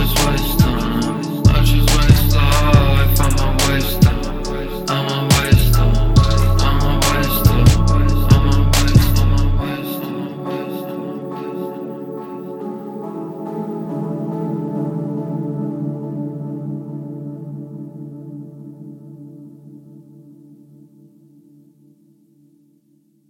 just was